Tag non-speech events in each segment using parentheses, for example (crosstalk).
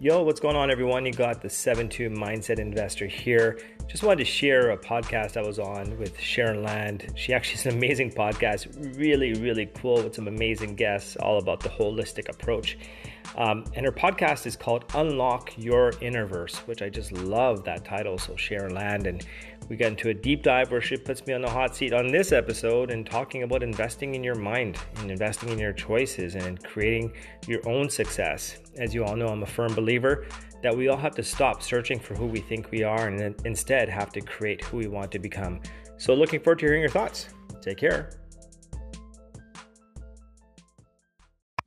Yo, what's going on, everyone? You got the 7 2 Mindset Investor here. Just wanted to share a podcast I was on with Sharon Land. She actually is an amazing podcast, really, really cool with some amazing guests, all about the holistic approach. Um, and her podcast is called Unlock Your Innerverse, which I just love that title. So, Sharon Land. And we get into a deep dive where she puts me on the hot seat on this episode and talking about investing in your mind and investing in your choices and creating your own success. As you all know, I'm a firm believer that we all have to stop searching for who we think we are and instead have to create who we want to become. So, looking forward to hearing your thoughts. Take care.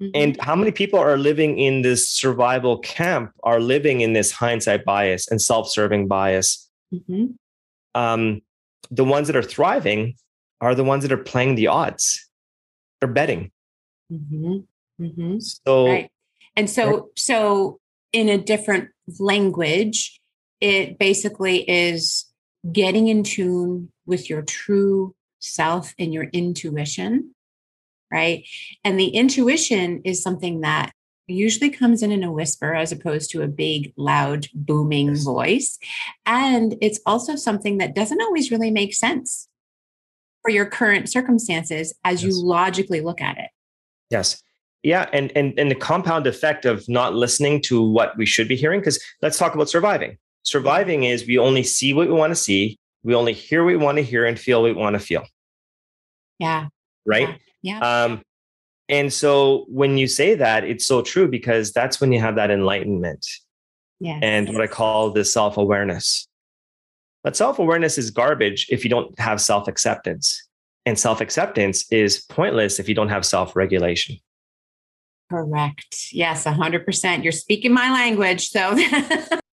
Mm-hmm. And how many people are living in this survival camp, are living in this hindsight bias and self serving bias? Mm-hmm. Um, the ones that are thriving are the ones that are playing the odds, they're betting. Mm-hmm. mm-hmm. So, right. and so, so in a different language, it basically is getting in tune with your true self and your intuition right? And the intuition is something that usually comes in in a whisper as opposed to a big, loud, booming yes. voice. And it's also something that doesn't always really make sense for your current circumstances as yes. you logically look at it. Yes. Yeah, and and and the compound effect of not listening to what we should be hearing because let's talk about surviving. Surviving is we only see what we want to see, we only hear what we want to hear and feel what we want to feel. Yeah. Right? Yeah. Yeah. Um, and so when you say that, it's so true because that's when you have that enlightenment. Yeah. And what I call the self awareness. But self awareness is garbage if you don't have self acceptance. And self acceptance is pointless if you don't have self regulation. Correct. Yes, 100%. You're speaking my language. So (laughs)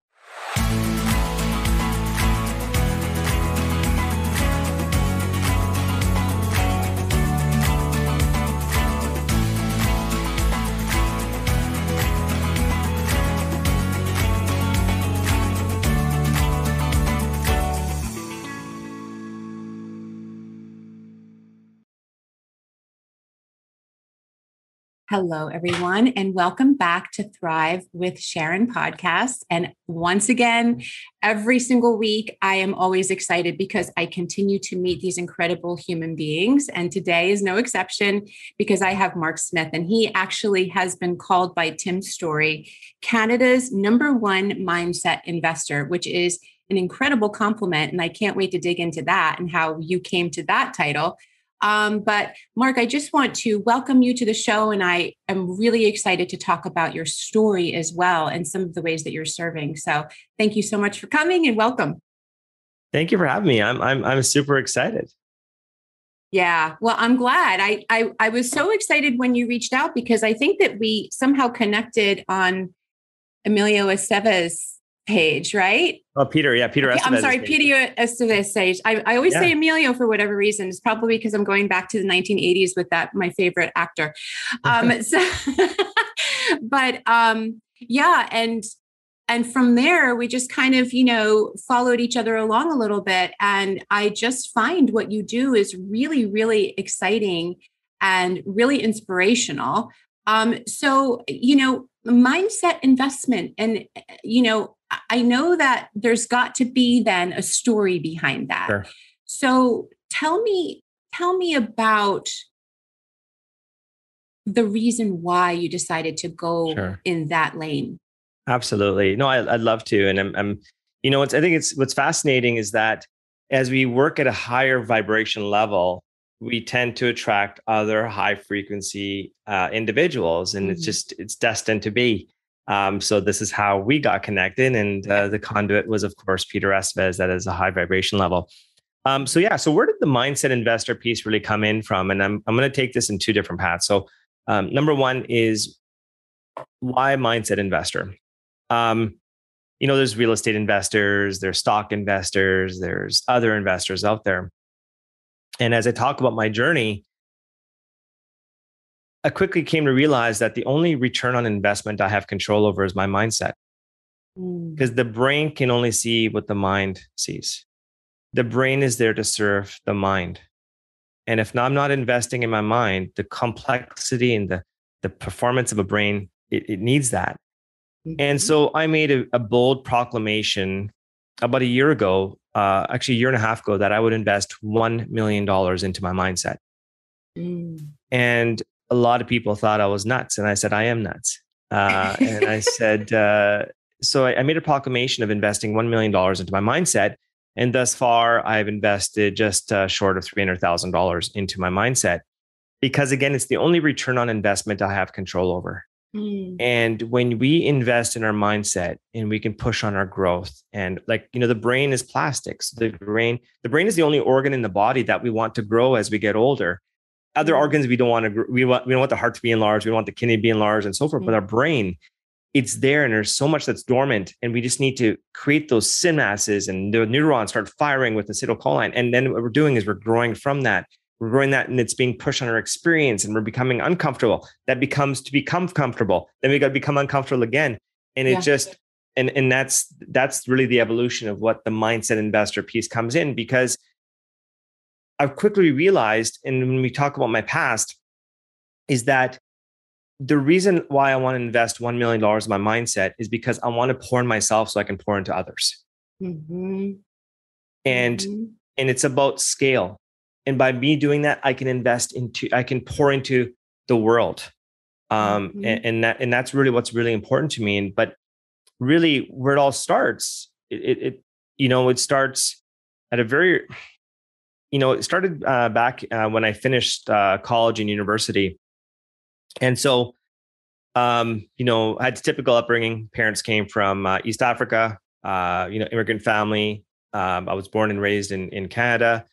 Hello, everyone, and welcome back to Thrive with Sharon podcast. And once again, every single week, I am always excited because I continue to meet these incredible human beings. And today is no exception because I have Mark Smith, and he actually has been called by Tim Storey Canada's number one mindset investor, which is an incredible compliment. And I can't wait to dig into that and how you came to that title. Um, but Mark, I just want to welcome you to the show, and I am really excited to talk about your story as well and some of the ways that you're serving. So, thank you so much for coming and welcome. Thank you for having me. I'm I'm I'm super excited. Yeah, well, I'm glad. I I I was so excited when you reached out because I think that we somehow connected on Emilio Estevez page, right? Oh, Peter. Yeah, Peter. I'm sorry, Peter Estevez page. I, I always yeah. say Emilio for whatever reason. It's probably because I'm going back to the 1980s with that my favorite actor. Um, (laughs) so, (laughs) but um, yeah, and and from there we just kind of you know followed each other along a little bit, and I just find what you do is really really exciting and really inspirational. Um, so you know mindset investment and you know I know that there's got to be then a story behind that. Sure. So tell me, tell me about the reason why you decided to go sure. in that lane. Absolutely. No, I, would love to. And I'm, I'm, you know, it's, I think it's what's fascinating is that as we work at a higher vibration level, we tend to attract other high frequency uh, individuals, and mm-hmm. it's just it's destined to be. Um, so this is how we got connected, and uh, the conduit was, of course, Peter Estevez. That is a high vibration level. Um, so yeah, so where did the mindset investor piece really come in from? And I'm I'm going to take this in two different paths. So um, number one is why mindset investor. Um, you know, there's real estate investors, there's stock investors, there's other investors out there. And as I talk about my journey, I quickly came to realize that the only return on investment I have control over is my mindset. Because mm. the brain can only see what the mind sees. The brain is there to serve the mind. And if I'm not investing in my mind, the complexity and the, the performance of a brain, it, it needs that. Mm-hmm. And so I made a, a, bold proclamation about a year ago, uh, actually a year and a half ago, that I would invest $1 million into my mindset. Mm. And a lot of people thought I was nuts. And I said, I am nuts. Uh, and I (laughs) said, uh, so I, I, made a proclamation of investing $1 million into my mindset. And thus far, I've invested just uh, short of $300,000 into my mindset because, again, it's the only return on investment I have control over. Mm. And when we invest in our mindset and we can push on our growth and like, you know, the brain is plastics. The brain, the brain is the only organ in the body that we want to grow as we get older. Other mm. organs we don't want to, we want, we don't want the heart to be enlarged. We don't want the kidney to be enlarged and so forth. Mm. But our brain, it's there and there's so much that's dormant and we just need to create those synapses and the neurons start firing with acetylcholine. And then what we're doing is we're growing from that we're growing that and it's being pushed on our experience and we're becoming uncomfortable that becomes to become comfortable then we got to become uncomfortable again and it yeah. just and and that's that's really the evolution of what the mindset investor piece comes in because i've quickly realized and when we talk about my past is that the reason why i want to invest $1 million in my mindset is because i want to pour in myself so i can pour into others mm-hmm. and mm-hmm. and it's about scale and by me doing that i can invest into i can pour into the world um mm-hmm. and, and, that and that's really what's really important to me and but really where it all starts it, it, it you know it starts at a very you know it started uh, back uh, when i finished uh, college and university and so um you know i had typical upbringing parents came from uh, east africa uh you know immigrant family um, i was born and raised in in canada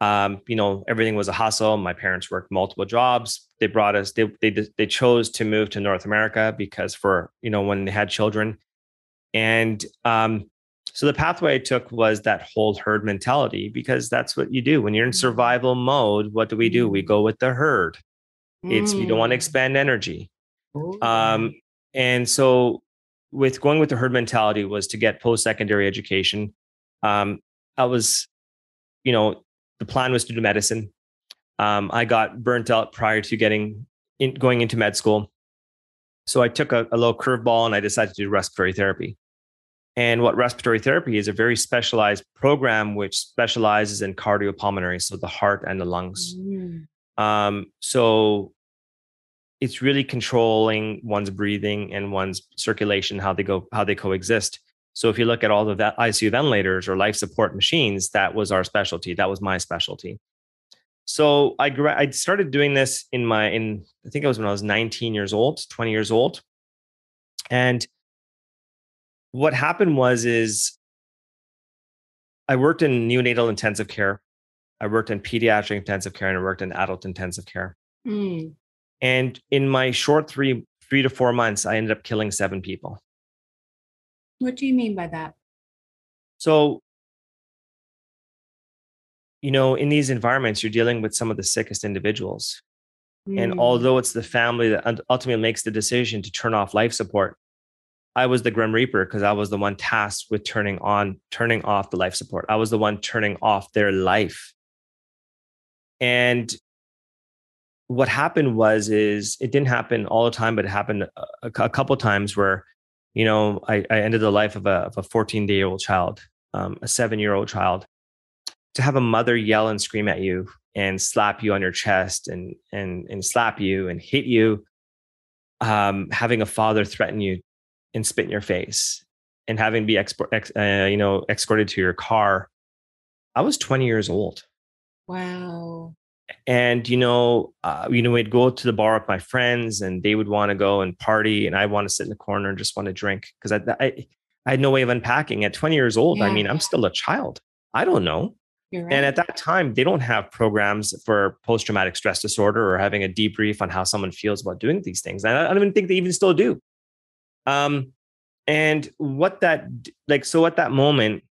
um, you know, everything was a hustle. My parents worked multiple jobs. They brought us. They they they chose to move to North America because for you know when they had children, and um, so the pathway I took was that whole herd mentality because that's what you do when you're in mm. survival mode. What do we do? We mm. go with the herd. It's you don't want to mm. expend energy. Um, and so with going with the herd mentality was to get post secondary education. Um, I was, you know, the plan was to do medicine. Um, I got burnt out prior to getting in, going into med school. So I took a, a little curveball and I decided to do respiratory therapy. And what respiratory therapy is a very specialized program which specializes in cardiopulmonary, so the heart and the lungs. Mm. Um, so it's really controlling one's breathing and one's circulation, how they go, how they coexist. So if you look at all the ICU ventilators or life support machines, that was our specialty. That was my specialty. So I I started doing this in my in I think it was when I was 19 years old, 20 years old. And what happened was is I worked in neonatal intensive care. I worked in pediatric intensive care and I worked in adult intensive care. Mm. And in my short three three to four months, I ended up killing seven people. What do you mean by that? So, you know, in these environments, you're dealing with some of the sickest individuals. Mm. And although it's the family that ultimately makes the decision to turn off life support, I was the Grim Reaper because I was the one tasked with turning on, turning off the life support. I was the one turning off their life. And what happened was, is it didn't happen all the time, but it happened a, a couple times where you know, I, I ended the life of a, of a 14 day old child, um, a seven year old child. To have a mother yell and scream at you and slap you on your chest and and and slap you and hit you, um, having a father threaten you and spit in your face, and having to be export, ex, uh, you know, escorted to your car. I was 20 years old. Wow and you know uh, you know we'd go to the bar with my friends and they would want to go and party and i want to sit in the corner and just want to drink because I, I, I had no way of unpacking at 20 years old yeah. i mean i'm still a child i don't know right. and at that time they don't have programs for post-traumatic stress disorder or having a debrief on how someone feels about doing these things and i don't even think they even still do um and what that like so at that moment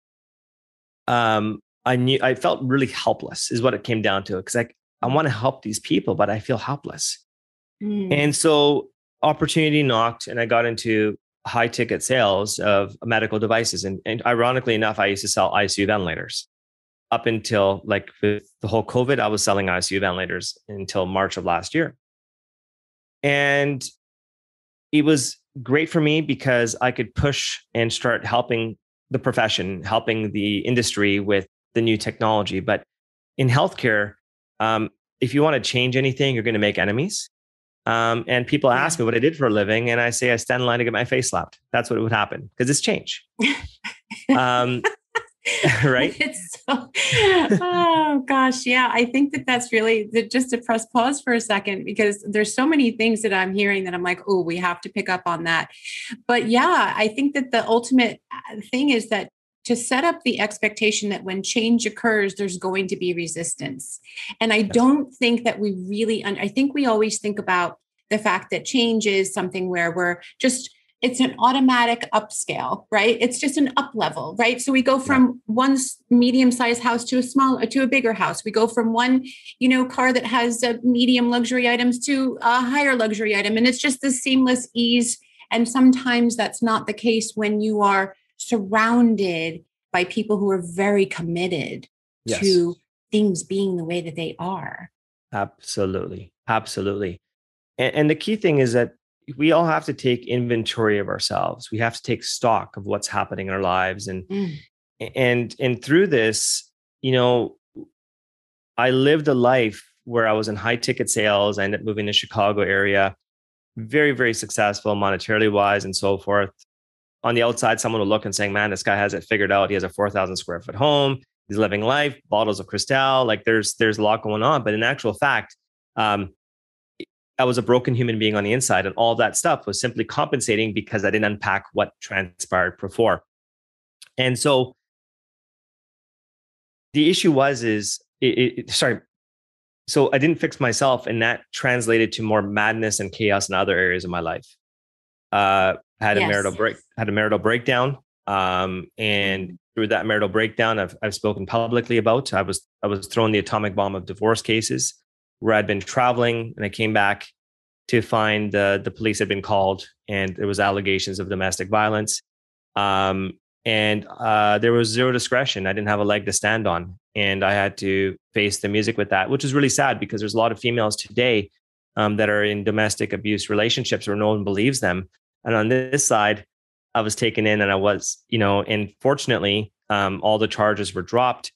um I knew I felt really helpless is what it came down to because like I want to help these people, but I feel helpless. Mm. And so opportunity knocked and I got into high ticket sales of medical devices. And, and ironically enough, I used to sell ICU ventilators up until like the whole COVID, I was selling ICU ventilators until March of last year. And it was great for me because I could push and start helping the profession, helping the industry with the new technology. But in healthcare, um, if you want to change anything, you're going to make enemies. Um, and people ask me what I did for a living, and I say I stand in line to get my face slapped. That's what would happen because it's change. (laughs) um, (laughs) (laughs) right? So, oh gosh, yeah. I think that that's really just to press pause for a second because there's so many things that I'm hearing that I'm like, oh, we have to pick up on that. But yeah, I think that the ultimate uh, thing is that to set up the expectation that when change occurs there's going to be resistance and i don't think that we really i think we always think about the fact that change is something where we're just it's an automatic upscale right? It's just an up level right? So we go from one medium sized house to a small to a bigger house. We go from one you know car that has a medium luxury items to a higher luxury item. And it's just this seamless ease. And sometimes that's not the case when you are surrounded by people who are very committed yes. to things being the way that they are. Absolutely. Absolutely. And, and the key thing is that we all have to take inventory of ourselves. We have to take stock of what's happening in our lives. And mm. and and through this, you know, I lived a life where I was in high ticket sales. I ended up moving to Chicago area, very, very successful monetarily wise and so forth. On the outside, someone will look and saying, man, this guy has it figured out. He has a 4,000 square foot home. He's living life, bottles of Cristal. Like there's, there's a lot going on. But in actual fact, um, I was a broken human being on the inside, and all that stuff was simply compensating because I didn't unpack what transpired before. And so the issue was is it, it, sorry so i didn't fix myself and that translated to more madness and chaos in other areas of my life uh had a marital break had a marital breakdown um and mm-hmm. through that marital breakdown I've, I've spoken publicly about i was i was thrown the atomic bomb of divorce cases where I'd been traveling and I came back to find the the police had been called and there was allegations of domestic violence. Um, and uh, there was zero discretion. I didn't have a leg to stand on, and I had to face the music with that, which is really sad because there's a lot of females today um, that are in domestic abuse relationships where no one believes them. And on this side, I was taken in, and I was, you know, and fortunately, um, all the charges were dropped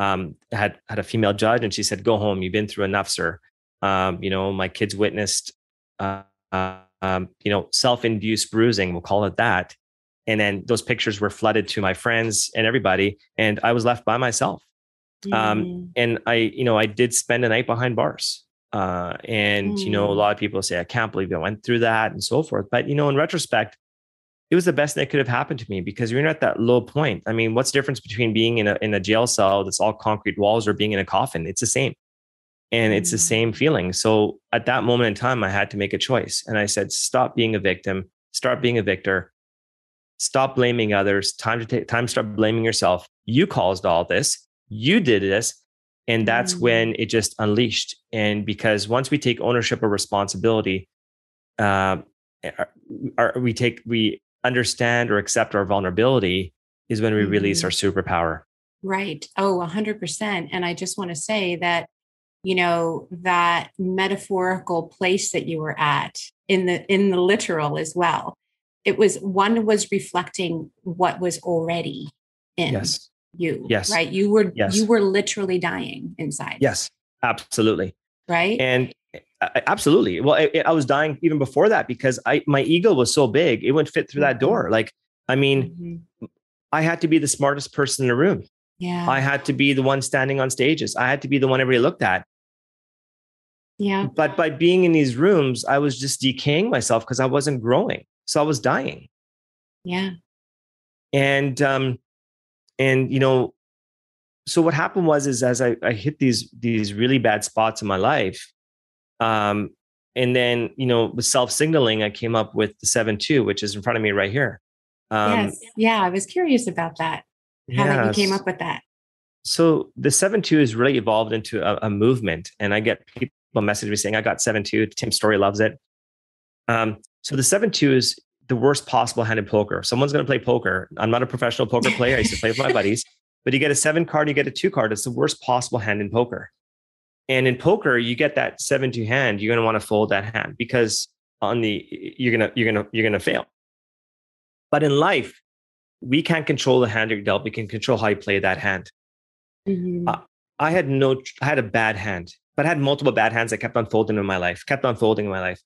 um, had had a female judge, and she said, "Go home. You've been through enough, sir. Um, you know, my kids witnessed, uh, um, you know, self-induced bruising. We'll call it that." And then those pictures were flooded to my friends and everybody, and I was left by myself. Mm. and I, you know, I did spend a night behind bars. Uh, and mm. you know, a mm. lot of people say, "I can't believe I went through that," and so forth. But you know, in retrospect, it was the best that could have happened to me because you're at that low point. I mean, what's the difference between being in a in a jail cell that's all concrete walls or being in a coffin? It's the same. And it's the mm. same feeling. So at that moment in time, I had to make a choice. And I said, stop being a victim, start being a victor, stop blaming others. Time to take time to start blaming yourself. You caused all this, you did this. And that's mm. when it just unleashed. And because once we take ownership or responsibility, uh, we take we understand or accept our vulnerability is when we mm-hmm. release our superpower. Right. Oh, 100%. And I just want to say that, you know, that metaphorical place that you were at in the in the literal as well. It was one was reflecting what was already in yes. you. Yes. Right. You were yes. you were literally dying inside. Yes. Absolutely. Right. And absolutely. Well, I, I, was dying even before that because I my ego was so big it wouldn't fit through that door. Mm-hmm. Like, I mean, mm-hmm. I had to be the smartest person in the room. Yeah. I had to be the one standing on stages. I had to be the one everybody looked at. Yeah. But by being in these rooms, I was just decaying myself because I wasn't growing. So I was dying. Yeah. And um, and you know, so what happened was is as I, I hit these these really bad spots in my life, um, and then, you know, with self signaling, I came up with the 7 2, which is in front of me right here. Um, yes. Yeah. I was curious about that, how yes. you came up with that. So the 7 2 is really evolved into a, a, movement. And I get people message me saying, I got 7 2. Tim Storey loves it. Um, so the 7 2 is the worst possible hand in poker. Someone's going to play poker. I'm not a professional poker player. I used to play with my buddies, (laughs) but you get a seven card, you get a two card. It's the worst possible hand in poker. And in poker, you get that seven two hand, you're going to want to fold that hand because on the you're gonna you're gonna you're gonna fail. But in life, we can't control the hand you're dealt. We can control how you play that hand. Mm-hmm. Uh, I had no, I had a bad hand, but I had multiple bad hands that kept unfolding in my life, kept unfolding in my life.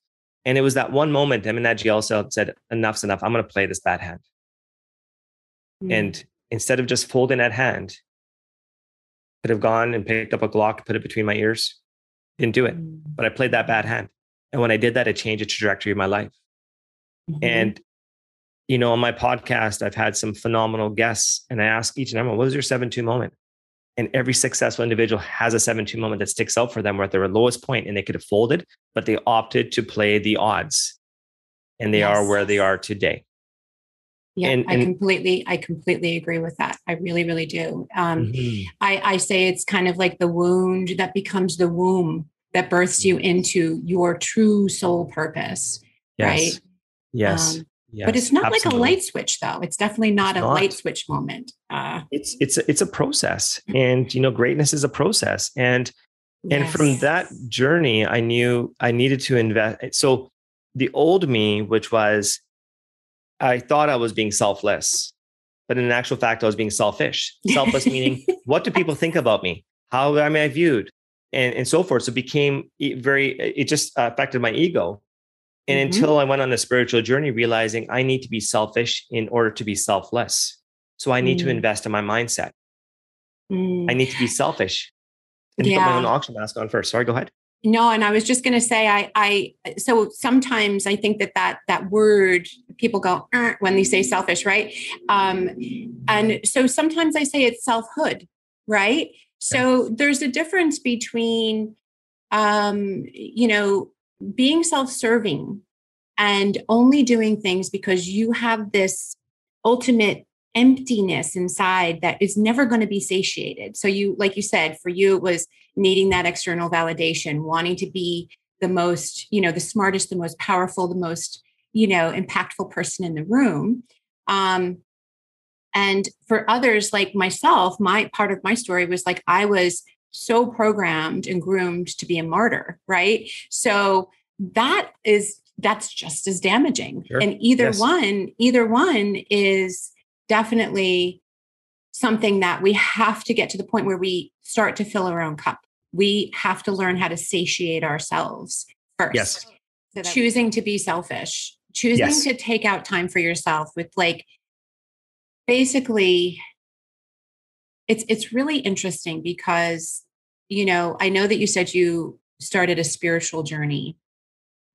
And it was that one moment I'm in that jail cell said, enough's enough. I'm going to play this bad hand. Mm-hmm. And instead of just folding that hand, could have gone and picked up a Glock, put it between my ears. Didn't do it, mm-hmm. but I played that bad hand. And when I did that, it changed the trajectory of my life. Mm-hmm. And you know, on my podcast, I've had some phenomenal guests, and I ask each and every one, what was your 7 2 moment? And every successful individual has a 7 2 moment that sticks out for them where they're at their lowest point and they could have folded, but they opted to play the odds and they yes. are where they are today. Yeah, and, and, I completely, I completely agree with that. I really, really do. Um, mm-hmm. I, I say it's kind of like the wound that becomes the womb that births you into your true soul purpose. Yes. Right. Yes. Um, Yes, but it's not absolutely. like a light switch though it's definitely not it's a not. light switch moment uh, it's it's a, it's a process mm-hmm. and you know greatness is a process and and from that journey i knew i needed to invest so the old me which was i thought i was being selfless but in actual fact i was being selfish selfless meaning (laughs) what do people think about me how am i viewed and, and so forth so it became very it just affected my ego and mm-hmm. until I went on a spiritual journey, realizing I need to be selfish in order to be selfless. So I need mm. to invest in my mindset. Mm. I need to be selfish. And yeah. put my own oxygen mask on first. Sorry, go ahead. No, and I was just going to say, I, I, so sometimes I think that that that word people go er, when they say selfish, right? Um, and so sometimes I say it's selfhood, right? So there's a difference between, um, you know, being self serving and only doing things because you have this ultimate emptiness inside that is never going to be satiated. So, you, like you said, for you, it was needing that external validation, wanting to be the most, you know, the smartest, the most powerful, the most, you know, impactful person in the room. Um, and for others like myself, my part of my story was like I was so programmed and groomed to be a martyr, right? So that is that's just as damaging. Sure. And either yes. one, either one is definitely something that we have to get to the point where we start to fill our own cup. We have to learn how to satiate ourselves first. Yes. So choosing to be selfish, choosing yes. to take out time for yourself with like basically it's it's really interesting because you know i know that you said you started a spiritual journey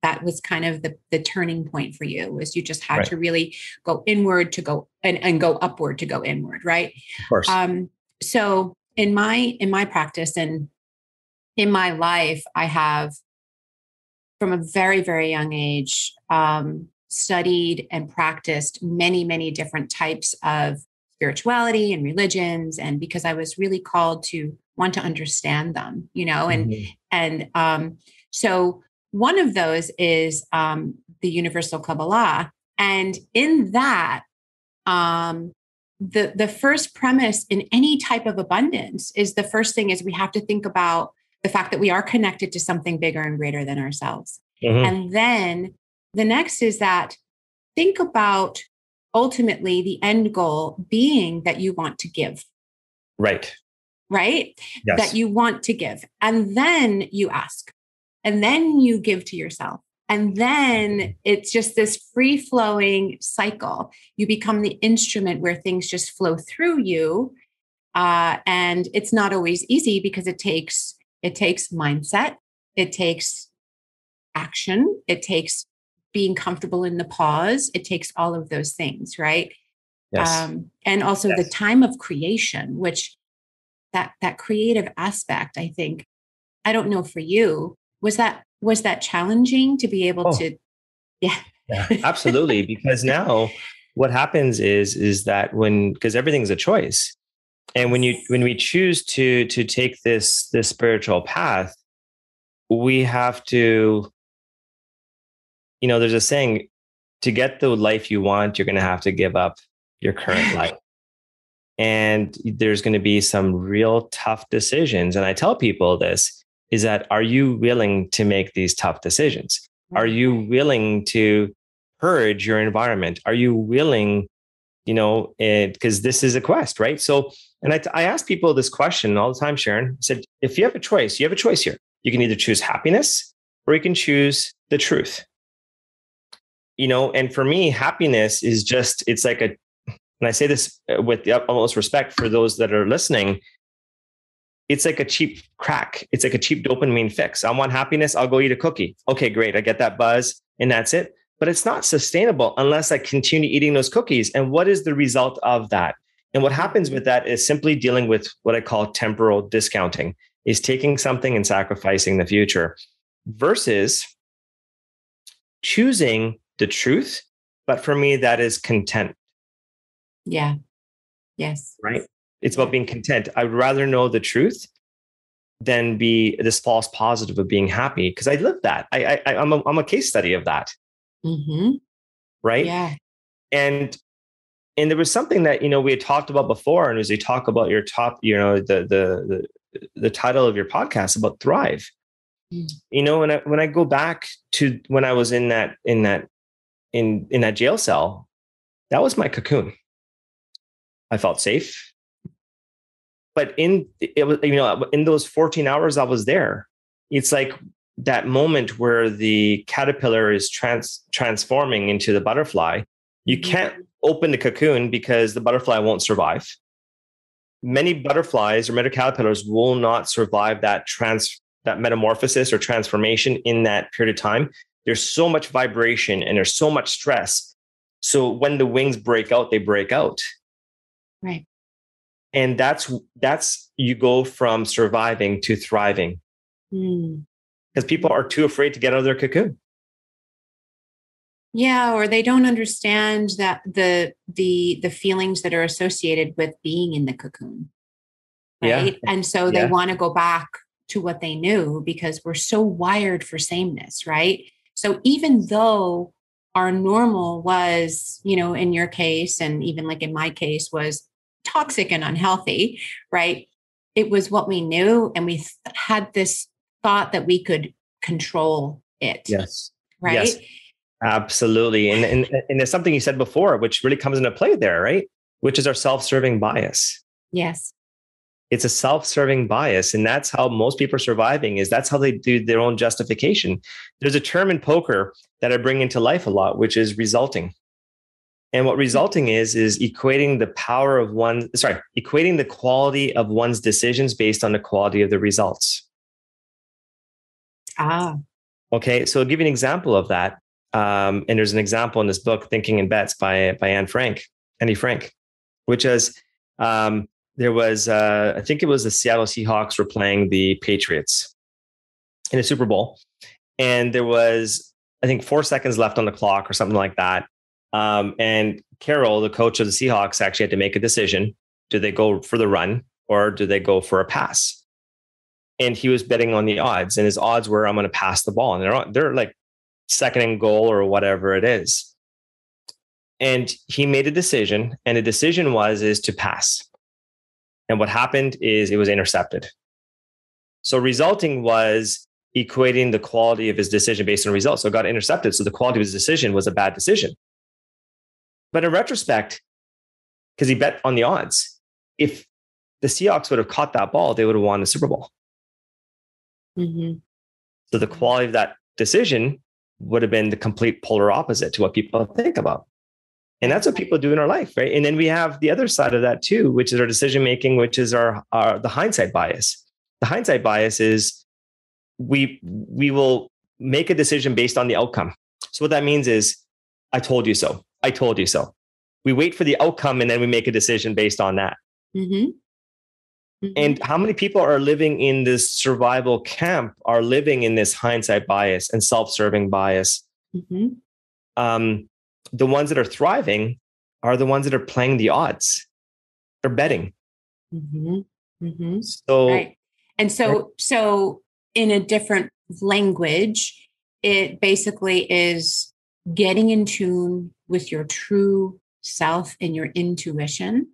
that was kind of the, the turning point for you was you just had right. to really go inward to go and, and go upward to go inward right of course um so in my in my practice and in my life i have from a very very young age um studied and practiced many many different types of spirituality and religions and because i was really called to want to understand them you know and mm-hmm. and um so one of those is um the universal kabbalah and in that um the the first premise in any type of abundance is the first thing is we have to think about the fact that we are connected to something bigger and greater than ourselves mm-hmm. and then the next is that think about ultimately the end goal being that you want to give. Right. Right? Yes. That you want to give. And then you ask, and then you give to yourself. And then it's just this free flowing cycle. You become the instrument where things just flow through you. Uh, and it's not always easy because it takes it takes mindset, it takes action, it takes being comfortable in the pause it takes all of those things right yes. Um, and also yes. the time of creation which that that creative aspect i think i don't know for you was that was that challenging to be able oh. to yeah. yeah (laughs) absolutely because now what happens is is that when because everything's a choice and when you when we choose to to take this this spiritual path we have to you know, there's a saying to get the life you want, you're going to have to give up your current (sighs) life. And there's going to be some real tough decisions. And I tell people this is that are you willing to make these tough decisions? Are you willing to purge your environment? Are you willing, you know, eh, because this is a quest, right? So, and I, I ask people this question all the time, Sharon. I said, if you have a choice, you have a choice here. You can either choose happiness or you can choose the truth. You know, and for me, happiness is just, it's like a, and I say this with the utmost respect for those that are listening, it's like a cheap crack. It's like a cheap dopamine fix. I want happiness. I'll go eat a cookie. Okay, great. I get that buzz and that's it. But it's not sustainable unless I continue eating those cookies. And what is the result of that? And what happens with that is simply dealing with what I call temporal discounting, is taking something and sacrificing the future versus choosing the truth. But for me, that is content. Yeah. Yes. Right. It's about being content. I'd rather know the truth than be this false positive of being happy because I live that. I, I I'm a, I'm a case study of that. Mm-hmm. Right. Yeah. And and there was something that you know we had talked about before, and as we talk about your top, you know, the the the, the title of your podcast about thrive. Mm. You know, when I when I go back to when I was in that in that in in that jail cell, that was my cocoon. I felt safe but in it was you know in those 14 hours i was there it's like that moment where the caterpillar is trans transforming into the butterfly. You mm-hmm. can't open the cocoon because the butterfly won't survive. Many butterflies or caterpillars will not survive that trans that metamorphosis or transformation in that period of time. There's so much vibration and there's so much stress. So when the wings break out they break out. Right and that's that's you go from surviving to thriving because mm. people are too afraid to get out of their cocoon yeah or they don't understand that the the the feelings that are associated with being in the cocoon right yeah. and so they yeah. want to go back to what they knew because we're so wired for sameness right so even though our normal was you know in your case and even like in my case was toxic and unhealthy, right? It was what we knew, and we had this thought that we could control it. Yes. Right. Yes. Absolutely. And, and, and there's something you said before, which really comes into play there, right? Which is our self serving bias. Yes. It's a self serving bias. And that's how most people are surviving is that's how they do their own justification. There's a term in poker that I bring into life a lot, which is resulting. And what resulting is, is equating the power of one, sorry, equating the quality of one's decisions based on the quality of the results. Ah. Okay. So I'll give you an example of that. Um, and there's an example in this book, Thinking in Bets by, by Anne Frank, Annie Frank, which is um, there was, uh, I think it was the Seattle Seahawks were playing the Patriots in a Super Bowl. And there was, I think, four seconds left on the clock or something like that. Um, and Carroll, the coach of the Seahawks, actually had to make a decision. Do they go for the run or do they go for a pass? And he was betting on the odds, and his odds were I'm going to pass the ball. And they're, they're like second and goal or whatever it is. And he made a decision, and the decision was is to pass. And what happened is it was intercepted. So resulting was equating the quality of his decision based on results. So it got intercepted. So the quality of his decision was a bad decision. But in retrospect, because he bet on the odds, if the Seahawks would have caught that ball, they would have won the Super Bowl. Mm-hmm. So the quality of that decision would have been the complete polar opposite to what people think about. And that's what people do in our life, right? And then we have the other side of that too, which is our decision making, which is our, our the hindsight bias. The hindsight bias is we we will make a decision based on the outcome. So what that means is, I told you so. I told you so. We wait for the outcome and then we make a decision based on that. Mm-hmm. Mm-hmm. And how many people are living in this survival camp, are living in this hindsight bias and self serving bias? Mm-hmm. Um, the ones that are thriving are the ones that are playing the odds, they're betting. Mm-hmm. Mm-hmm. So, right. and so, so in a different language, it basically is getting in tune with your true self and your intuition,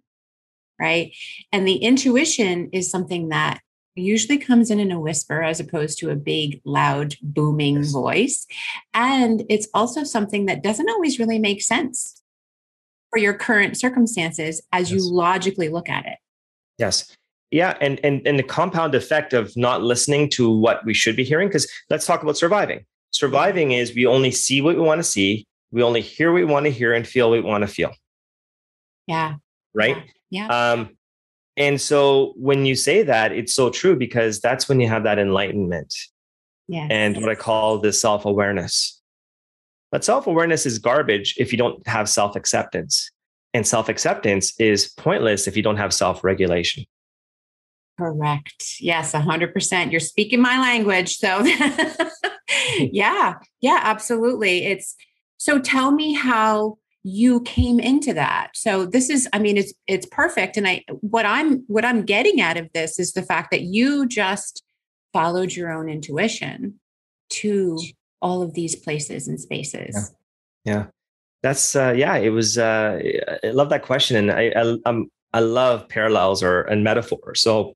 right? And the intuition is something that usually comes in in a whisper as opposed to a big, loud, booming yes. voice. And it's also something that doesn't always really make sense for your current circumstances as yes. you logically look at it. Yes. Yeah. And, and, and the compound effect of not listening to what we should be hearing, because let's talk about surviving. Surviving is we only see what we want to see, we only hear what we want to hear and feel what we want to feel. Yeah. Right. Yeah. yeah. Um, and so when you say that, it's so true because that's when you have that enlightenment. Yes. And what I call the self awareness. But self awareness is garbage if you don't have self acceptance. And self acceptance is pointless if you don't have self regulation. Correct. Yes, 100%. You're speaking my language. So, (laughs) yeah, yeah, absolutely. It's so tell me how you came into that so this is i mean it's it's perfect and i what i'm what i'm getting out of this is the fact that you just followed your own intuition to all of these places and spaces yeah, yeah. that's uh yeah it was uh i love that question and i i um, i love parallels or and metaphors so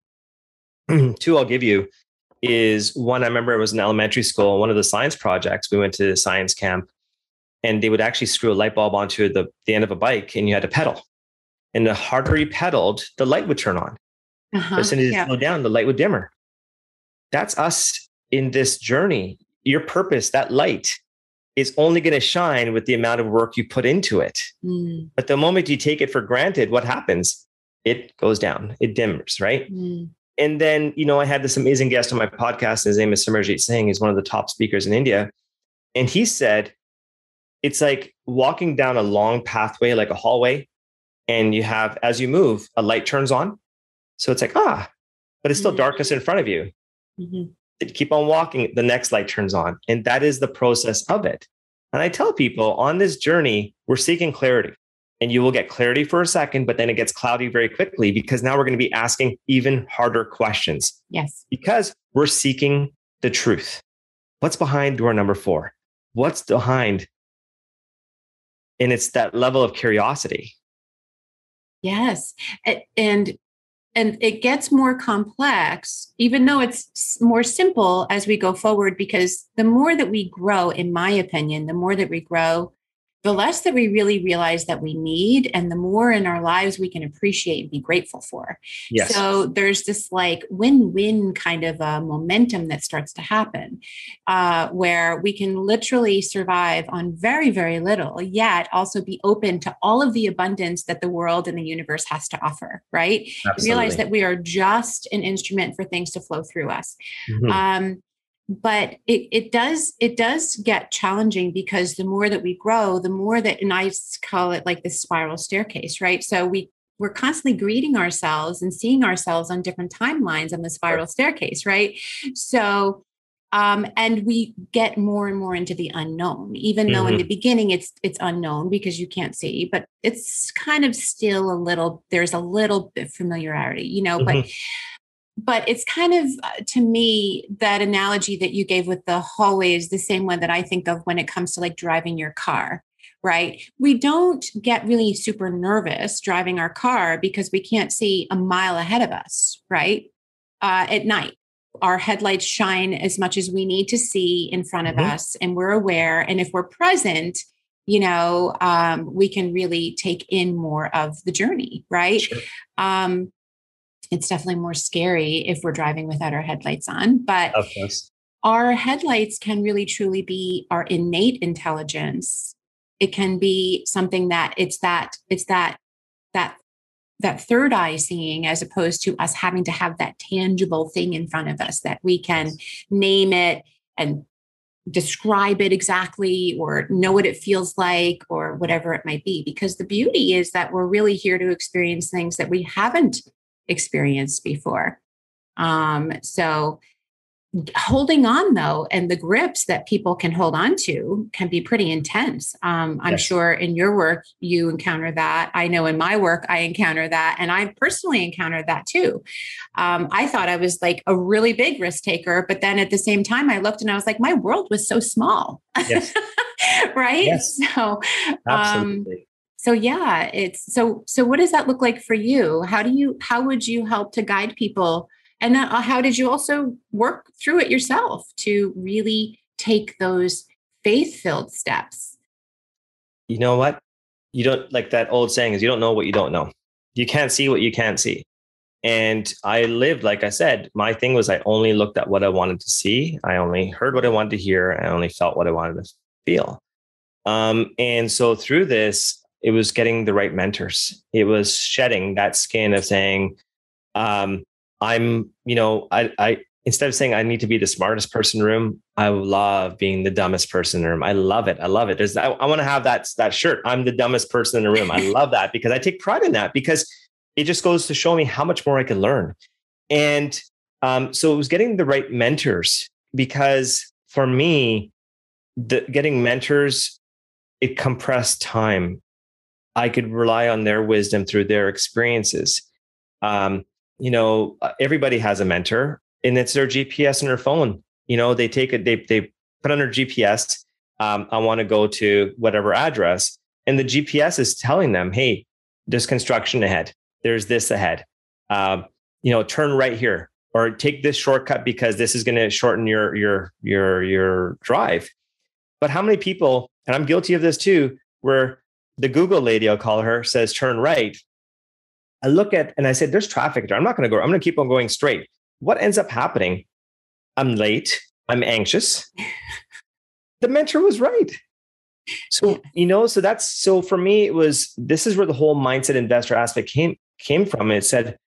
(clears throat) two i'll give you is one i remember it was in elementary school one of the science projects we went to the science camp and they would actually screw a light bulb onto the, the end of a bike and you had to pedal. And the harder you pedaled, the light would turn on. Uh-huh, as soon as you slow down, the light would dimmer. That's us in this journey. Your purpose, that light, is only going to shine with the amount of work you put into it. Mm. But the moment you take it for granted, what happens? It goes down, it dimmers, right? Mm. And then, you know, I had this amazing guest on my podcast. His name is Samarjit Singh. He's one of the top speakers in India. And he said, it's like walking down a long pathway, like a hallway, and you have, as you move, a light turns on. So it's like, ah, but it's still mm-hmm. darkness in front of you. Mm-hmm. Keep on walking, the next light turns on. And that is the process of it. And I tell people on this journey, we're seeking clarity. And you will get clarity for a second, but then it gets cloudy very quickly because now we're going to be asking even harder questions. Yes. Because we're seeking the truth. What's behind door number four? What's behind and it's that level of curiosity yes and and it gets more complex even though it's more simple as we go forward because the more that we grow in my opinion the more that we grow the less that we really realize that we need and the more in our lives we can appreciate and be grateful for yes. so there's this like win-win kind of a momentum that starts to happen uh, where we can literally survive on very very little yet also be open to all of the abundance that the world and the universe has to offer right Absolutely. realize that we are just an instrument for things to flow through us mm-hmm. um, but it, it does it does get challenging because the more that we grow the more that and i call it like the spiral staircase right so we we're constantly greeting ourselves and seeing ourselves on different timelines on the spiral staircase right so um, and we get more and more into the unknown even mm-hmm. though in mm-hmm. the beginning it's it's unknown because you can't see but it's kind of still a little there's a little bit familiarity you know mm-hmm. but but it's kind of uh, to me that analogy that you gave with the hallway is the same one that I think of when it comes to like driving your car right? We don't get really super nervous driving our car because we can't see a mile ahead of us, right? Uh, at night, our headlights shine as much as we need to see in front of mm-hmm. us, and we're aware. And if we're present, you know, um, we can really take in more of the journey, right? Sure. Um, it's definitely more scary if we're driving without our headlights on. But our headlights can really truly be our innate intelligence. It can be something that it's that, it's that, that that third eye seeing as opposed to us having to have that tangible thing in front of us that we can name it and describe it exactly or know what it feels like or whatever it might be because the beauty is that we're really here to experience things that we haven't experienced before. Um, so holding on though and the grips that people can hold on to can be pretty intense um, i'm yes. sure in your work you encounter that i know in my work i encounter that and i personally encountered that too um, i thought i was like a really big risk taker but then at the same time i looked and i was like my world was so small yes. (laughs) right yes. so um, Absolutely so yeah it's so so what does that look like for you how do you how would you help to guide people And uh, how did you also work through it yourself to really take those faith filled steps? You know what? You don't like that old saying is you don't know what you don't know. You can't see what you can't see. And I lived, like I said, my thing was I only looked at what I wanted to see. I only heard what I wanted to hear. I only felt what I wanted to feel. Um, and so through this, it was getting the right mentors. It was shedding that skin of saying, um, I'm, you know, I, I, instead of saying I need to be the smartest person in the room, I love being the dumbest person in the room. I love it. I love it. There's, I, I want to have that, that shirt. I'm the dumbest person in the room. I (laughs) love that because I take pride in that because it just goes to show me how much more I can learn. And um, so it was getting the right mentors because for me, the getting mentors, it compressed time. I could rely on their wisdom through their experiences. Um, you know, uh, everybody has a mentor, and it's their GPS on their phone. You know, they take it, they they put on their GPS. Um, I want to go to whatever address, and the GPS is telling them, "Hey, there's construction ahead there's this ahead. Um, you know, turn right here or take this shortcut because this is going to shorten your your your your drive. But how many people, and I'm guilty of this too, where the Google lady, I'll call her, says turn right. I look at and I said, there's traffic there. I'm not going to go. I'm going to keep on going straight. What ends up happening? I'm late. I'm anxious. the mentor was right. So, you know, so that's so for me, it was this is where the whole mindset investor aspect came came from. It said,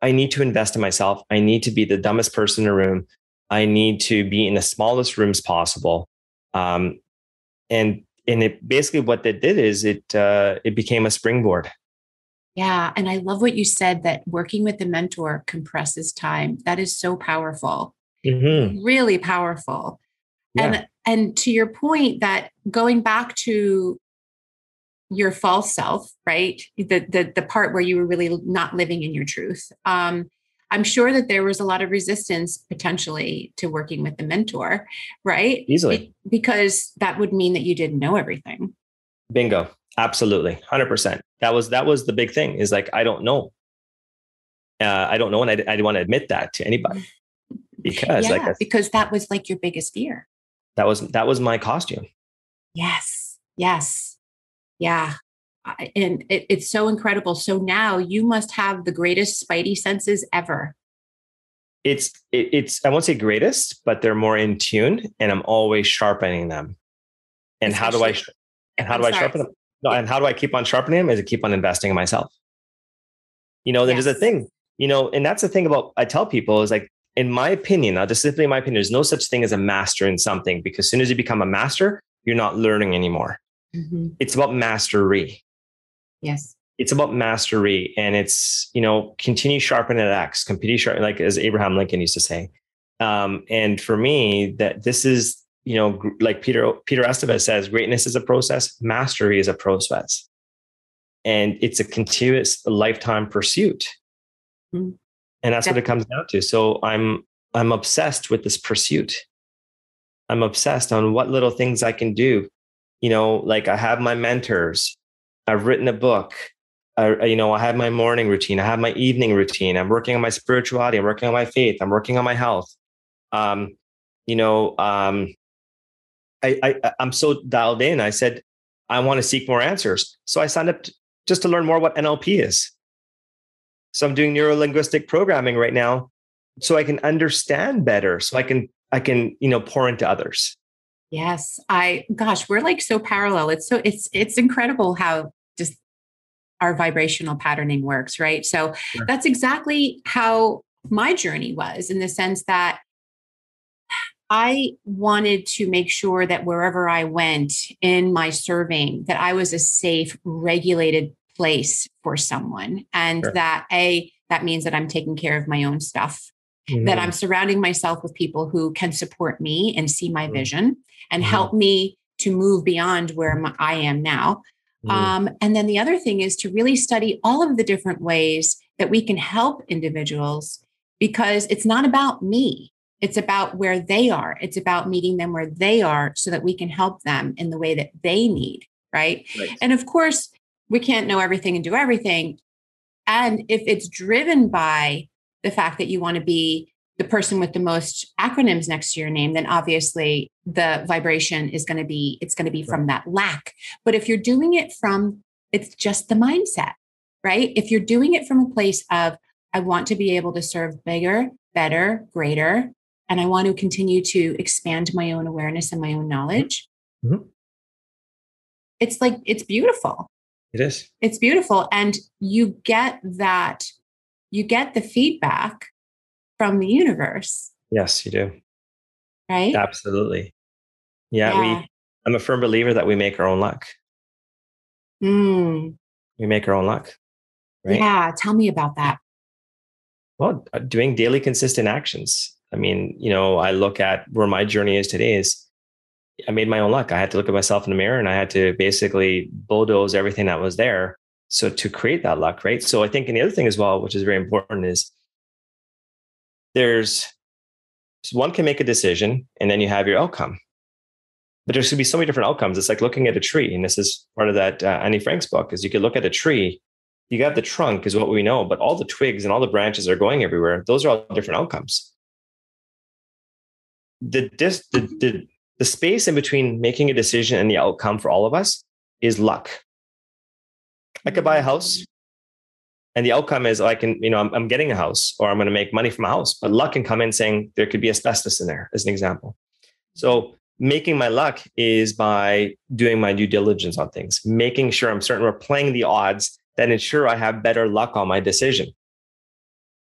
I need to invest in myself. I need to be the dumbest person in the room. I need to be in the smallest rooms possible. Um, and and it basically what that did is it uh, it became a springboard. Yeah, and I love what you said that working with the mentor compresses time. That is so powerful. Mm-hmm. Really powerful. Yeah. And and to your point that going back to your false self, right? The the the part where you were really not living in your truth. Um, I'm sure that there was a lot of resistance potentially to working with the mentor, right? Easily. because that would mean that you didn't know everything. Bingo. Absolutely. 100%. That was that was the big thing is like I don't know. Uh, I don't know and I, I didn't want to admit that to anybody because yeah, like because that was like your biggest fear that was that was my costume yes yes yeah and it, it's so incredible so now you must have the greatest spidey senses ever it's it, it's i won't say greatest but they're more in tune and i'm always sharpening them and Especially, how do i and how I'm do sorry. i sharpen them no, and how do i keep on sharpening them is to keep on investing in myself you know there's yes. a thing you know and that's the thing about i tell people is like in my opinion, now just simply in my opinion, there's no such thing as a master in something because as soon as you become a master, you're not learning anymore. Mm-hmm. It's about mastery. Yes. It's about mastery and it's, you know, continue sharpening that axe, continue sharpen, like as Abraham Lincoln used to say. Um, and for me, that this is, you know, like Peter, Peter Estevez says, greatness is a process, mastery is a process. And it's a continuous lifetime pursuit. Mm-hmm and that's what it comes down to so i'm i'm obsessed with this pursuit i'm obsessed on what little things i can do you know like i have my mentors i've written a book. I, you know i have my morning routine. I have my evening routine. I'm working on my spirituality. I'm working on my faith. I'm working on my health. Um you know um I, I i'm so dialed in. I said i want to seek more answers. So i signed up just to learn more what nlp is. So I'm doing neuro linguistic programming right now so I can understand better, so I can I can, you know, pour into others. Yes. I gosh, we're like so parallel. It's so it's it's incredible how just our vibrational patterning works, right? So sure. that's exactly how my journey was in the sense that I wanted to make sure that wherever I went in my serving that I was a safe, regulated place for someone and sure. that a that means that i'm taking care of my own stuff mm-hmm. that i'm surrounding myself with people who can support me and see my mm-hmm. vision and mm-hmm. help me to move beyond where my, i am now mm-hmm. um, and then the other thing is to really study all of the different ways that we can help individuals because it's not about me it's about where they are it's about meeting them where they are so that we can help them in the way that they need right, right. and of course we can't know everything and do everything. And if it's driven by the fact that you want to be the person with the most acronyms next to your name, then obviously the vibration is going to be, it's going to be from that lack. But if you're doing it from, it's just the mindset, right? If you're doing it from a place of, I want to be able to serve bigger, better, greater, and I want to continue to expand my own awareness and my own knowledge. Mm-hmm. It's like, it's beautiful. It is. It's beautiful. And you get that, you get the feedback from the universe. Yes, you do. Right? Absolutely. Yeah, yeah. we I'm a firm believer that we make our own luck. Mm. We make our own luck. Right? Yeah, tell me about that. Well, uh, doing daily consistent actions. I mean, you know, I look at where my journey is today is I made my own luck. I had to look at myself in the mirror and I had to basically bulldoze everything that was there. So to create that luck, right? So I think, and the other thing as well, which is very important, is there's one can make a decision and then you have your outcome. But there's going to be so many different outcomes. It's like looking at a tree. And this is part of that uh, Annie Frank's book is you could look at a tree, you got the trunk is what we know, but all the twigs and all the branches are going everywhere. Those are all different outcomes. The, dis, the, the, the space in between making a decision and the outcome for all of us is luck. I could buy a house and the outcome is I can, you know, I'm, I'm getting a house or I'm going to make money from a house, but luck can come in saying there could be asbestos in there as an example. So making my luck is by doing my due diligence on things, making sure I'm certain we're playing the odds that ensure I have better luck on my decision.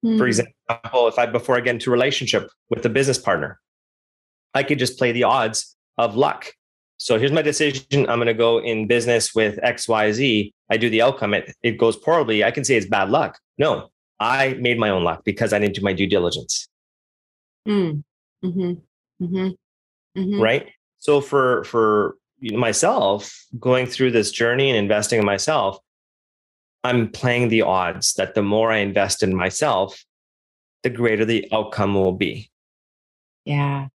Mm. For hmm. example, if I before I get into a relationship with a business partner, I could just play the odds of luck. So here's my decision. I'm going to go in business with XYZ. I do the outcome. It, it goes poorly. I can say it's bad luck. No, I made my own luck because I didn't do my due diligence. Mm. Mm-hmm. Mm-hmm. Mm-hmm. Right. So for, for myself going through this journey and investing in myself, I'm playing the odds that the more I invest in myself, the greater the outcome will be. Yeah.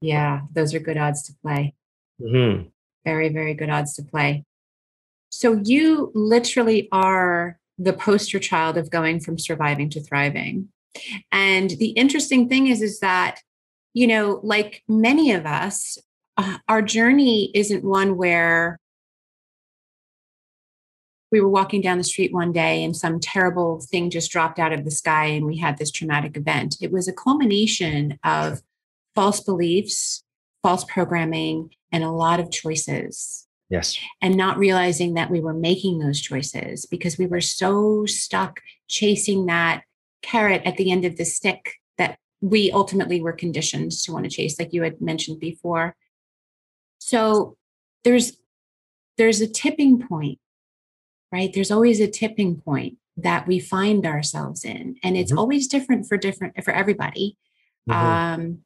Yeah. Those are good odds to play. Mm-hmm. Very, very good odds to play. So you literally are the poster child of going from surviving to thriving. And the interesting thing is, is that, you know, like many of us, uh, our journey isn't one where we were walking down the street one day and some terrible thing just dropped out of the sky and we had this traumatic event. It was a culmination of false beliefs, false programming, and a lot of choices. Yes. And not realizing that we were making those choices because we were so stuck chasing that carrot at the end of the stick that we ultimately were conditioned to want to chase, like you had mentioned before. So there's there's a tipping point, right? There's always a tipping point that we find ourselves in. And it's mm-hmm. always different for different for everybody. Mm-hmm. Um,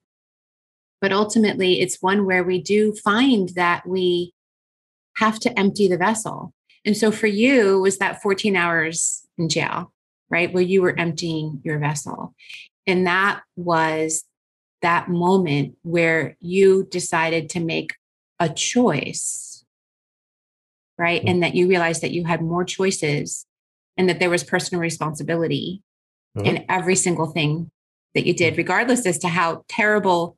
but ultimately, it's one where we do find that we have to empty the vessel. And so for you, was that 14 hours in jail, right? Where you were emptying your vessel. And that was that moment where you decided to make a choice, right? Mm-hmm. And that you realized that you had more choices and that there was personal responsibility mm-hmm. in every single thing that you did, mm-hmm. regardless as to how terrible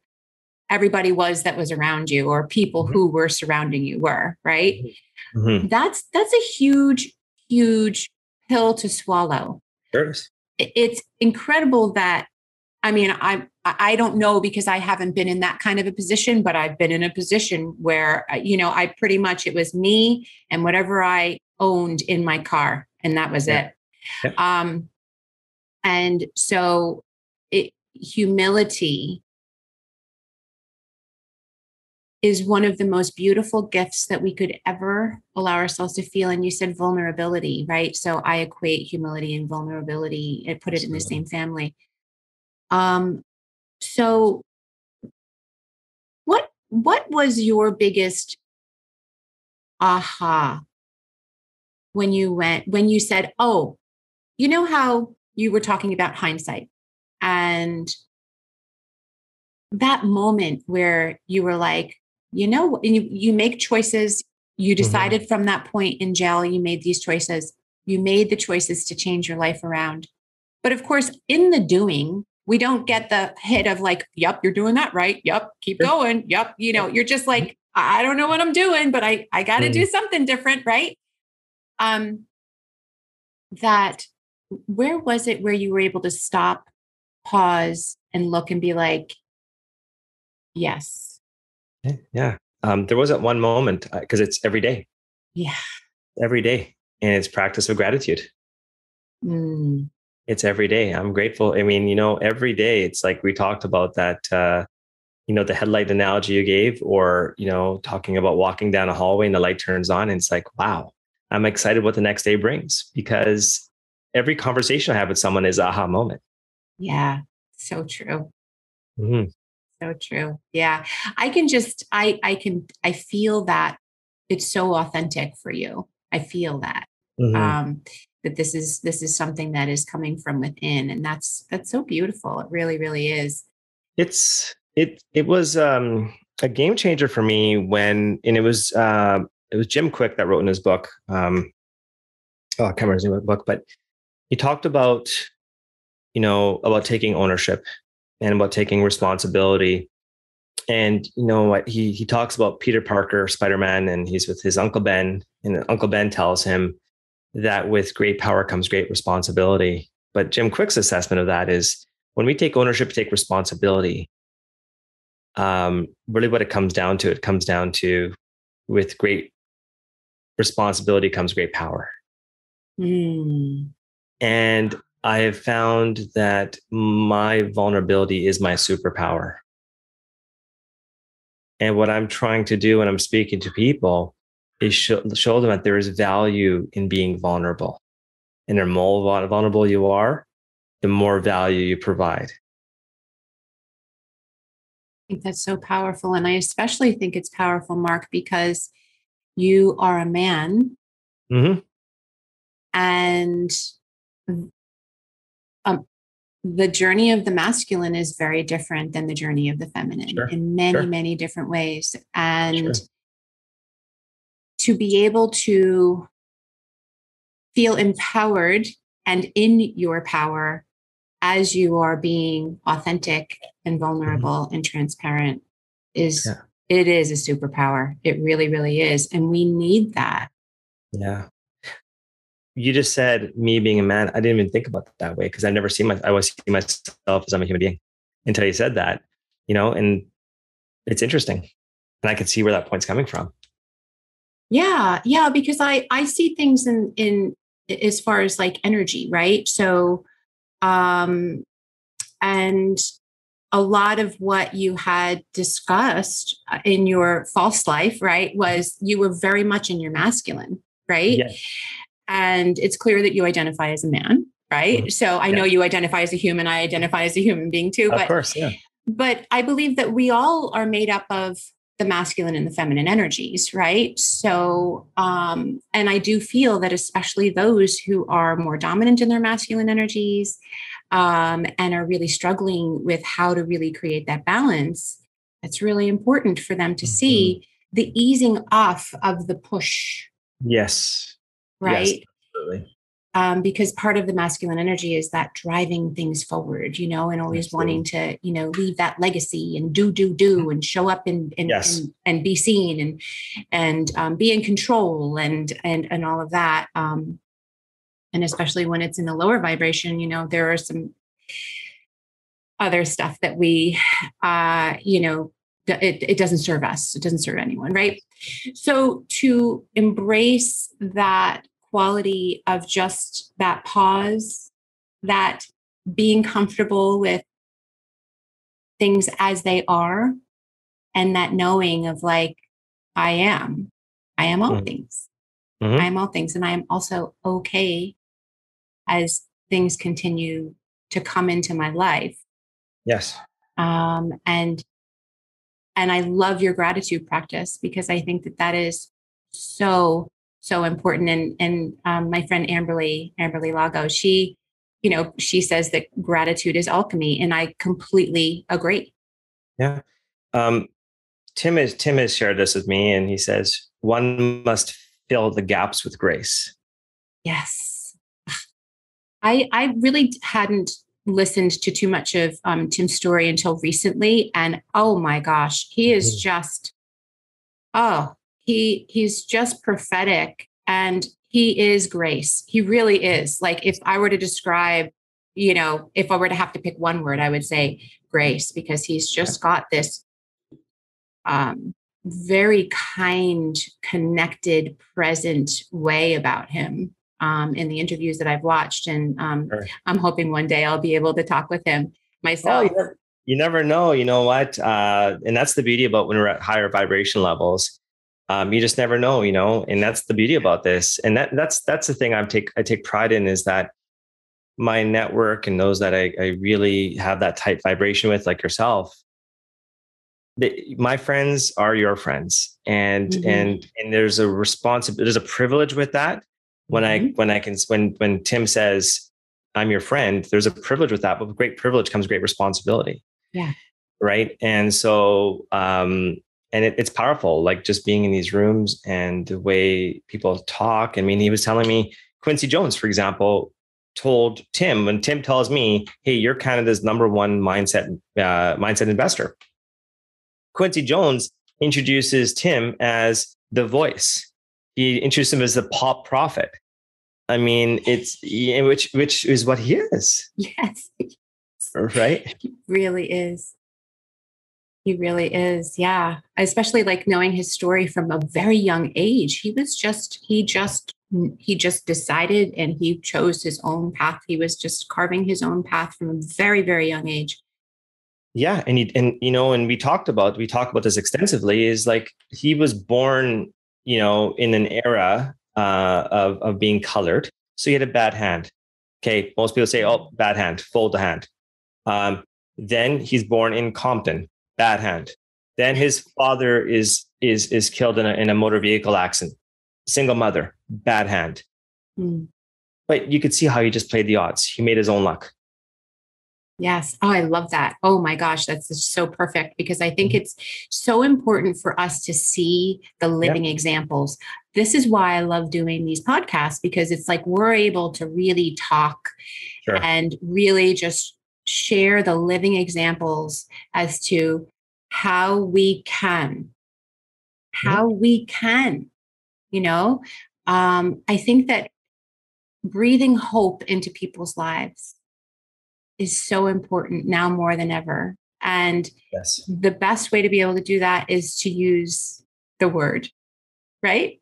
everybody was that was around you or people mm-hmm. who were surrounding you were right mm-hmm. mm-hmm. that's that's a huge huge pill to swallow sure. it's incredible that i mean i i don't know because i haven't been in that kind of a position but i've been in a position where uh, you know i pretty much it was me and whatever i owned in my car and that was yeah. it yeah. um and so it humility is one of the most beautiful gifts that we could ever allow ourselves to feel. And you said vulnerability, right? So I equate humility and vulnerability and put it in the same family. Um, so what what was your biggest aha when you went when you said, oh, you know how you were talking about hindsight and that moment where you were like, you know, you, you make choices. You mm-hmm. decided mm-hmm. from that point in jail, you made these choices. You made the choices to change your life around. But of course, in the doing, we don't get the hit of like, yep, you're doing that right. Yep, keep going. Yep. You know, you're just like, I don't know what I'm doing, but I I got to mm. do something different, right? Um that where was it where you were able to stop, pause and look and be like, yes. Yeah. Um, there wasn't one moment because uh, it's every day. Yeah. Every day. And it's practice of gratitude. Mm. It's every day. I'm grateful. I mean, you know, every day it's like we talked about that, uh, you know, the headlight analogy you gave, or, you know, talking about walking down a hallway and the light turns on. And it's like, wow, I'm excited what the next day brings because every conversation I have with someone is aha moment. Yeah. So true. Mm-hmm. So true. Yeah. I can just, I, I can, I feel that it's so authentic for you. I feel that. Mm-hmm. Um, that this is this is something that is coming from within and that's that's so beautiful it really really is it's it it was um a game changer for me when and it was uh it was jim Kwik that wrote in his book um oh i can't remember his name of the book but he talked about you know about taking ownership and about taking responsibility and you know what he he talks about Peter Parker, Spider-Man, and he's with his Uncle Ben, and Uncle Ben tells him that with great power comes great responsibility. But Jim Kwik's assessment of that is when we take ownership, take responsibility. Um, really, what it comes down to, it comes down to with great responsibility comes great power. Mm. And I have found that my vulnerability is my superpower. And what I'm trying to do when I'm speaking to people is show, show them that there is value in being vulnerable. And the more vulnerable you are, the more value you provide. I think that's so powerful. And I especially think it's powerful, Mark, because you are a man. Mm-hmm. And um, the journey of the masculine is very different than the journey of the feminine sure. in many, sure. many different ways. And sure. to be able to feel empowered and in your power as you are being authentic and mm-hmm. vulnerable mm-hmm. and transparent is yeah. it is a superpower it really really is and we need that yeah you just said me being a man. I didn't even think about that way because I've never seen my, I always see myself as I'm a human being until you said that, you know, and it's interesting. And I can see where that point's coming from. Yeah. Yeah. Because I, I see things in, in, as far as like energy, right? So, um, and a lot of what you had discussed uh, in your false life, right, was you were very much in your masculine, right? Yes and it's clear that you identify as a man right mm-hmm. so i yeah. know you identify as a human i identify as a human being too of but course, yeah. but i believe that we all are made up of the masculine and the feminine energies right so um and i do feel that especially those who are more dominant in their masculine energies um and are really struggling with how to really create that balance it's really important for them to mm-hmm. see the easing off of the push yes right? Yes, absolutely. Um, because part of the masculine energy is that driving things forward, you know, and always absolutely. wanting to, you know, leave that legacy and do, do, do, mm-hmm. and show up and and, yes. and, and, be seen and and um, be in control and and and all of that. Um, and especially when it's in the lower vibration, you know, there are some other stuff that we, uh, you know, it, it doesn't serve us. It doesn't serve anyone, right? So to embrace that quality of just that pause, that being comfortable with things as they are, and that knowing of like, I am, I am all mm-hmm. things. Mm-hmm. I am all things. And I am also okay as things continue to come into my life. Yes. Um, and and I love your gratitude practice because I think that that is so so important. And and um, my friend Amberly Amberly Lago, she you know she says that gratitude is alchemy, and I completely agree. Yeah. Um, Tim is Tim has shared this with me, and he says one must fill the gaps with grace. Yes. I I really hadn't listened to too much of um, Tim's story until recently, and oh my gosh, he is mm-hmm. just oh he he's just prophetic, and he is grace. He really is. Like if I were to describe, you know, if I were to have to pick one word, I would say grace because he's just got this um, very kind, connected, present way about him um, in the interviews that I've watched. And um, sure. I'm hoping one day I'll be able to talk with him myself. you, never, you, never, know. You know what? Uh, and that's the beauty about when we're at higher vibration levels. Um, you just never know, you know, and that's the beauty about this. And that that's that's the thing I take I take pride in is that my network and those that I, I really have that tight vibration with, like yourself, my friends are your friends and mm-hmm. and and there's a responsibility there's a privilege with that when mm-hmm. i when i can when when tim says i'm your friend there's a privilege with that but with great privilege comes great responsibility yeah right and so um and it, it's powerful like just being in these rooms and the way people talk i mean he was telling me quincy jones for example told tim when tim tells me hey you're canada's number one mindset uh, mindset investor Quincy Jones introduces Tim as the voice. He introduced him as the pop prophet. I mean, it's which which is what he is. Yes. (laughs) Right. He really is. He really is. Yeah. Especially like knowing his story from a very young age. He was just he just he just decided and he chose his own path. He was just carving his own path from a very very young age yeah and he, and you know and we talked about we talked about this extensively is like he was born you know in an era uh, of of being colored so he had a bad hand okay most people say oh bad hand fold the hand um, then he's born in compton bad hand then his father is is is killed in a, in a motor vehicle accident single mother bad hand mm. but you could see how he just played the odds he made his own luck Yes. Oh, I love that. Oh my gosh, that's so perfect because I think mm-hmm. it's so important for us to see the living yep. examples. This is why I love doing these podcasts because it's like we're able to really talk sure. and really just share the living examples as to how we can, how we can, you know. Um, I think that breathing hope into people's lives is so important now more than ever. And yes. the best way to be able to do that is to use the word, right?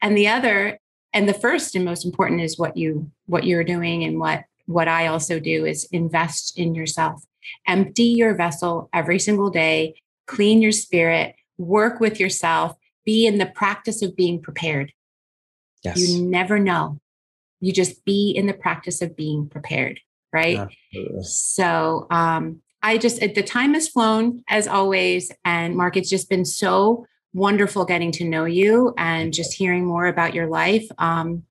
And the other, and the first and most important is what you what you're doing and what what I also do is invest in yourself. Empty your vessel every single day, clean your spirit, work with yourself, be in the practice of being prepared. Yes. You never know. You just be in the practice of being prepared right? Absolutely. So um, I just, the time has flown as always. And Mark, it's just been so wonderful getting to know you and just hearing more about your life. Um,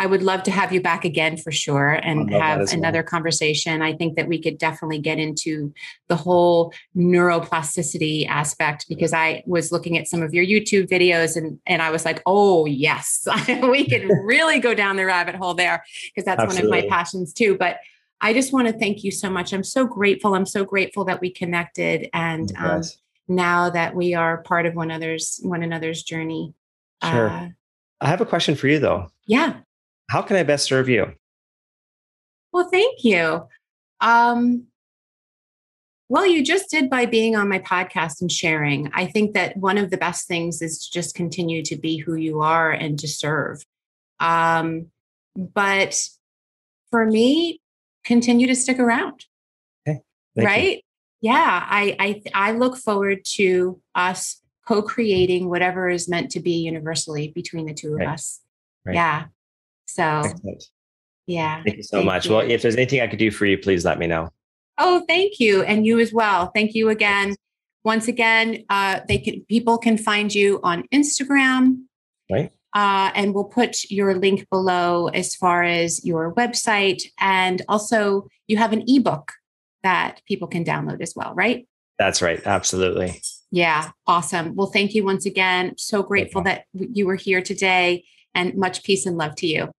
I would love to have you back again for sure and have another well. conversation. I think that we could definitely get into the whole neuroplasticity aspect because I was looking at some of your YouTube videos and and I was like, "Oh, yes. (laughs) we could (laughs) really go down the rabbit hole there because that's Absolutely. one of my passions too." But I just want to thank you so much. I'm so grateful. I'm so grateful that we connected, and um, now that we are part of one another's one another's journey. Sure. Uh, I have a question for you, though. Yeah. How can I best serve you? Well, thank you. Um, well, you just did by being on my podcast and sharing. I think that one of the best things is to just continue to be who you are and to serve. Um, but for me, continue to stick around. Okay. right? You. Yeah, I, I I look forward to us co-creating whatever is meant to be universally between the two of right. us. Right. Yeah. So Excellent. yeah. Thank you so thank much. You. Well, if there's anything I could do for you, please let me know. Oh, thank you. And you as well. Thank you again. Once again, uh, they can people can find you on Instagram. Right. Uh, and we'll put your link below as far as your website. And also, you have an ebook that people can download as well, right? That's right. Absolutely. Yeah. Awesome. Well, thank you once again. So grateful that you were here today and much peace and love to you.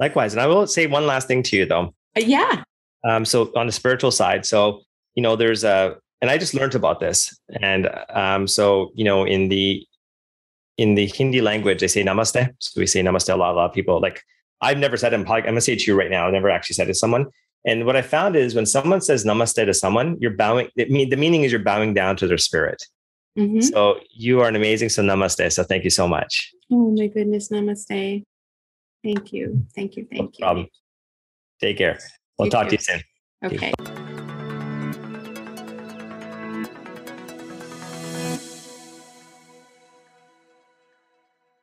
Likewise. And I will say one last thing to you, though. Uh, yeah. Um, so on the spiritual side, so you know, there's a, and I just learned about this, and um, so you know, in the in the Hindi language, they say namaste. So we say namaste a lot. A lot of people like I've never said it in podcast. I'm gonna say it to you right now. I've never actually said it to someone. And what I found is when someone says namaste to someone, you're bowing. It mean the meaning is you're bowing down to their spirit. Mm-hmm. So you are an amazing. So namaste. So thank you so much. Oh my goodness, namaste. Thank you. Thank you. Thank no you. Problem. Take care. We'll Take talk care. to you soon. Okay.